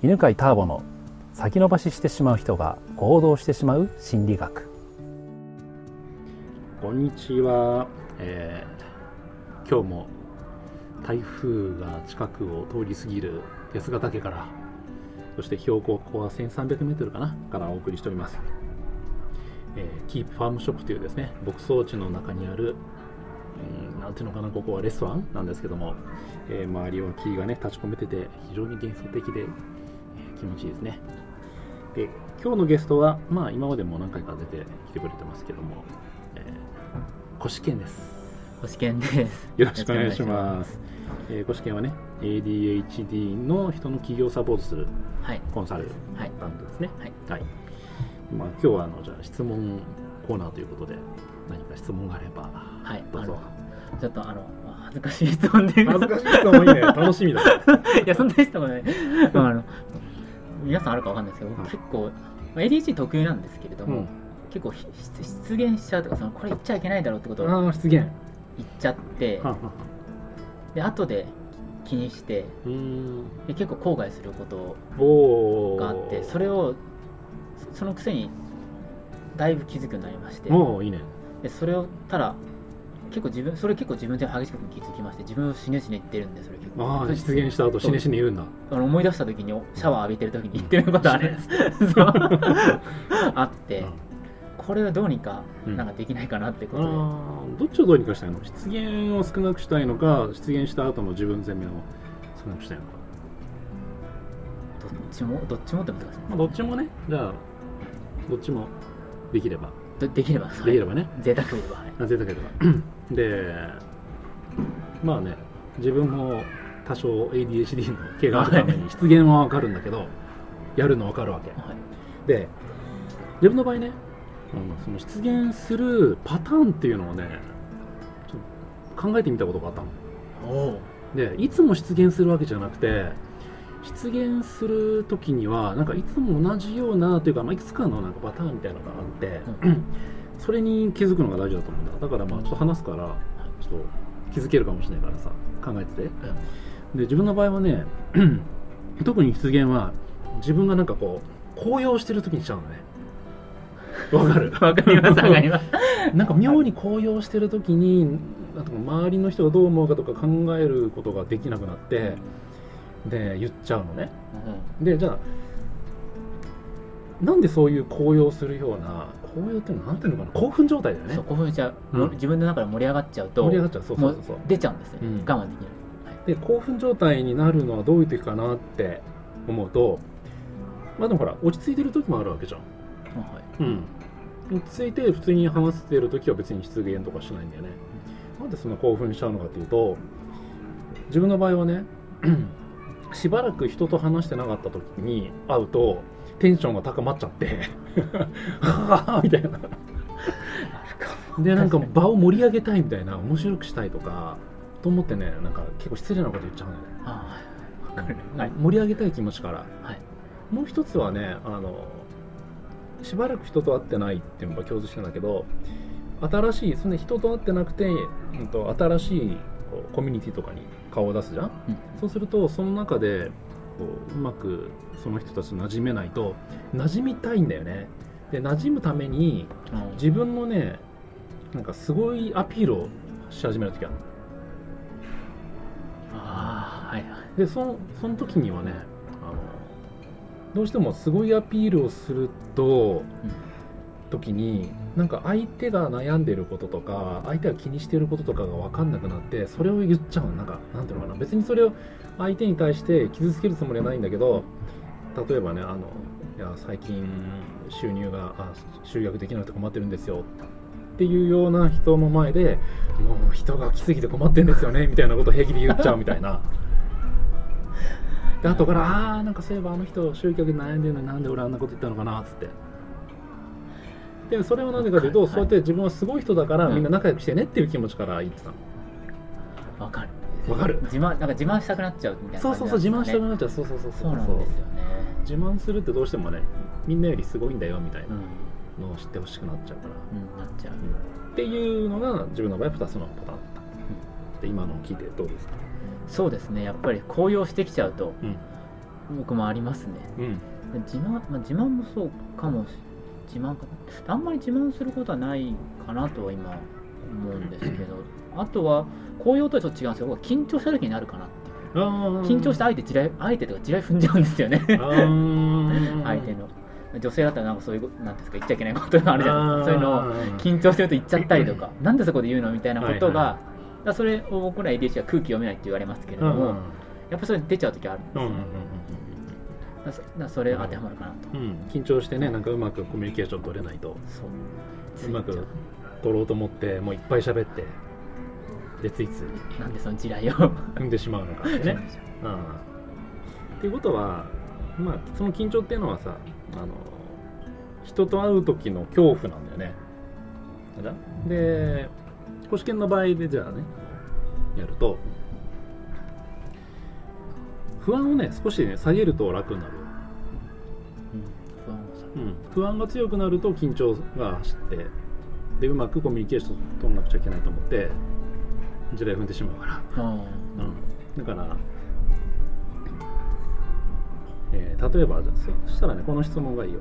犬飼ターボの先延ばししてしまう人が行動してしまう心理学。こんにちは、えー、今日も台風が近くを通り過ぎる八ヶ岳からそして標高ここは1300メートルかなからお送りしております、えー、キープファームショップというですね牧草地の中にあるうんなんていうのかなここはレストランなんですけども、えー、周りは木がね立ち込めてて非常に幻想的で、気持ちいいですね。で今日のゲストはまあ今までも何回か出てきてくれてますけども、えー、コシケンです。コシケンです。よろしくお願いします。えー、コシケンはね ADHD の人の企業サポートするコンサルタントですね、はい、はい、まあ、今日はあのじゃあ質問コーナーということで何か質問があればはい。どうぞ。ちょっとあの恥ずかしい質問で。恥ずかしい質問いいね。楽しみだ いやそんな質問ねあの皆さんあるかわかんないですけど、結構 ADHD 特有なんですけれども、うん、結構出現しちゃうとかそのこれ言っちゃいけないだろうってことを出現。言っちゃってで後で気にしてで結構後悔することがあってそれをそのくせにだいぶ気づくようになりまして。おいいね。でそれをただ結構自分それ結構自分で激しく気づきまして自分を死ね死ね言ってるんでそれ結構。ああ出現した後死ね死ね言うんだ。あの思い出した時にシャワー浴びてる時に言ってることあるんです、あって、これはどうにかなんかできないかなってことで、うん、どっちをどうにかしたいの？出現を少なくしたいのか出現した後の自分全面を少なくしたいのか。どっちも？どっちもってことですね、まあ、どっちもね。じゃあどっちもできれば。できればできればね、贅沢でれば、はい、贅沢でればでまあね自分も多少 ADHD の毛があるために出現は分かるんだけどやるの分かるわけ、はい、で自分の場合ねあのその出現するパターンっていうのをねちょっと考えてみたことがあったの。でいつも出現するわけじゃなくて出現する時にはなんかいつも同じようなというか、まあ、いくつかのなんかパターンみたいなのがあって、うん、それに気づくのが大事だと思うんだ。だからまあちょっと話すからちょっと気づけるかもしれないからさ考えてて、で自分の場合はね 特に出現は自分がなんかこう高揚してる時にしちゃうのね。わかる？わかりますわかります。なんか妙に高揚してる時に周りの人がどう思うかとか考えることができなくなってで言っちゃうのね、うん、でじゃあなんでそういう高揚するような高揚ってなんていうのかな興奮状態だよね。興奮しちゃう、うん、自分の中で盛り上がっちゃうと盛り上がっちゃう。そうそうそう出ちゃうんですね、うん、我慢できない、で興奮状態になるのはどういう時かなって思うとまあでもほら落ち着いてる時もあるわけじゃん、はい、うん。落ち着いて普通に話してる時は別に出現とかしないんだよね。なんでそんな興奮しちゃうのかっていうと自分の場合はね しばらく人と話してなかった時に会うとテンションが高まっちゃって。はあみたいな。でなんか場を盛り上げたいみたいな面白くしたいとかと思ってねなんか結構失礼なこと言っちゃうんだよね、はい、盛り上げたい気持ちから、はい、もう一つはねあのしばらく人と会ってないっていうのが共通してんだけど新しいその人と会ってなくて、うんと、新しいコミュニティとかに顔を出すじゃん、うん、そうするとその中でこううまくその人たちと馴染めないと馴染みたいんだよね。で馴染むために自分のねなんかすごいアピールをし始める時ある。ああはいはい。でそのその時にはねどうしてもすごいアピールをすると、時になんか相手が悩んでることとか相手が気にしてることとかが分かんなくなってそれを言っちゃうなんかなんていうのかな。別にそれを相手に対して傷つけるつもりはないんだけど例えばねあのいや最近収入があ集約できなくて困ってるんですよ。っていうような人の前でもう人が来すぎて困ってんですよね。みたいなことを平気で言っちゃうみたいな。で後からああなんかそういえばあの人集客で悩んでるのになんで俺あんなこと言ったのかなっつって。でそれはなぜかというと、そうやって自分はすごい人だからみんな仲良くしてねっていう気持ちから言ってたの。わかる。わかる。自慢なんか自慢したくなっちゃうみたいな、ね、そうそうそう自慢したくなっちゃう。そうそうそうそう。なんですよね。自慢するってどうしてもねみんなよりすごいんだよみたいなのを知ってほしくなっちゃうから、うん、なっちゃう、うん、っていうのが自分の場合2つのパターンだった、うん、で今のを聞いてどうですか？そうですね。やっぱり高揚してきちゃうと、僕もありますね、うん、自慢、まあ、自慢もそうかも自慢かあんまり自慢することはないかなとは今思うんですけどあとはこういう音はちょっと違うんですよ。緊張した時になるかなって緊張して相手地雷相手とか地雷踏んじゃうんですよね。相手の。女性だったらなんかそういうなんですか言っちゃいけないことがあるじゃないですか。そういうのを緊張してると言っちゃったりとか。なんでそこで言うのみたいなことが、はいはい、それを僕ら ADHD は空気読めないって言われますけれども、やっぱそれ出ちゃう時あるんですよ、だそれ当てはまるかなと、うん、緊張してねなんかうまくコミュニケーション取れないと。う。まく取ろうと思ってもういっぱい喋ってでついつい。なんでその地雷を。踏んでしまうのか。っ てね。うん、っていうことはまあその緊張っていうのはさあの人と会う時の恐怖なんだよね。で公試験の場合でじゃあねやると不安をね少しね下げると楽になる、うん、不安が強くなると緊張が走ってでうまくコミュニケーション取らなくちゃいけないと思って地雷踏んでしまうから、うん、だからえー、例えばじゃそしたらねこの質問がいいよ。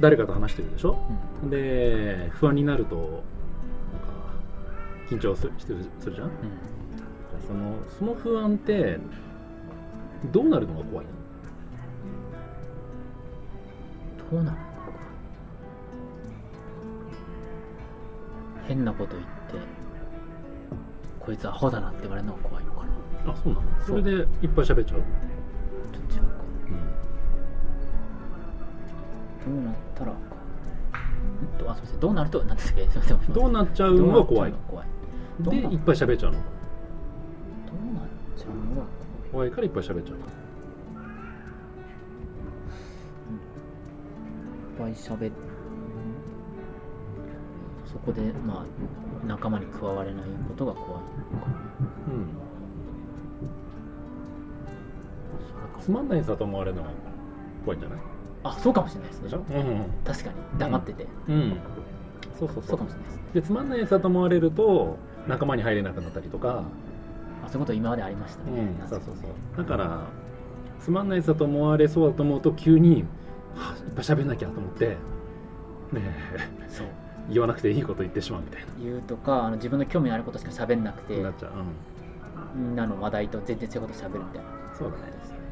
誰かと話してるでしょ、うん、で不安になると緊張するするじゃん、うん、そのその不安ってどうなるのが怖いの？どうなる変なこと言ってこいつアホだなって言われるのが怖いのかな。あそうなの？それでいっぱい喋っちゃう？ちょっと違うか。うん。どうなったらかあすみませんどうなるとなんですけどどうなっちゃうのが怖い。怖い。でいっぱい喋っちゃうの？どうなっちゃうのが怖い。からいっぱい喋っちゃうかぱい喋ってそこでまあ仲間に加われないことが怖い。のかうんつまんないさと思われるのが怖いんじゃない？あそうかもしれないですね、うんうん、確かに。黙ってて、うん、うん、そうそうそう。かもしれないですでつまんないさと思われると仲間に入れなくなったりとか。あそういうこと今までありましたね、うん、そうそうそう。だからつまんないさと思われそうだと思うと急に、っぱい喋んなきゃと思ってねえそう。言わなくていいこと言ってしまうみたいな。言うとかあの自分の興味のあることしか喋んなくてなっちゃう、うん、みんなの話題と全然違うこと喋るみたいな。そうだね。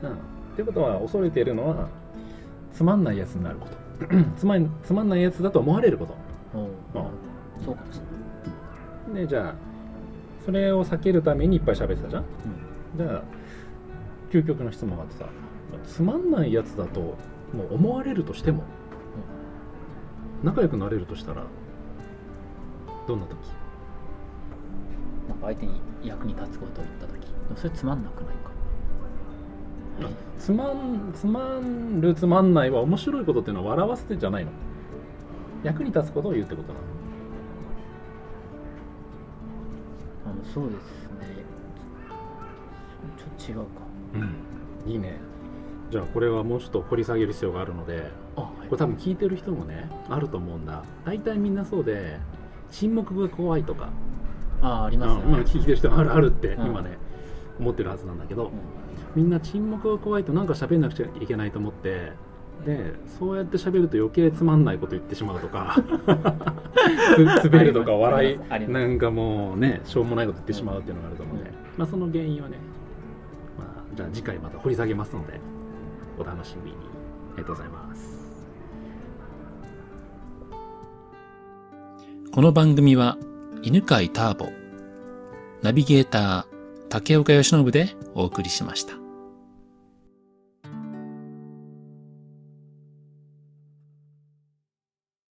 うん。ってことは恐れているのはつまんないやつになること。つまんつまんないやつだと思われること、うん、そうかもしれない。でじゃあそれを避けるためにいっぱい喋ってたじゃん、うん、じゃあ究極の質問があってさつまんないやつだともう思われるとしても、うん、仲良くなれるとしたらどんな時？なんか相手に役に立つことを言った時？それつまんなくないか？つまんつまんるつまんないは面白いことっていうのは笑わせてじゃないの。役に立つことを言うってことなの。あのそうですね。ちょっと違うか。うん。いいねじゃあこれはもうちょっと掘り下げる必要があるのでこれ多分聞いてる人もねあると思うんだ。大体みんなそうで沈黙が怖いとか。ああありますよね、聞いてる人あるあるって今ね、思ってるはずなんだけど、みんな沈黙が怖いとなんか喋んなくちゃいけないと思ってでそうやって喋ると余計つまんないこと言ってしまうとか。滑るとか笑いなんかもうねしょうもないこと言ってしまうっていうのがあると思うので、まあ、その原因はね、まあ、じゃあ次回また掘り下げますのでお楽しみにありがとうございますこの番組は犬飼ターボナビゲーター竹岡由伸でお送りしました。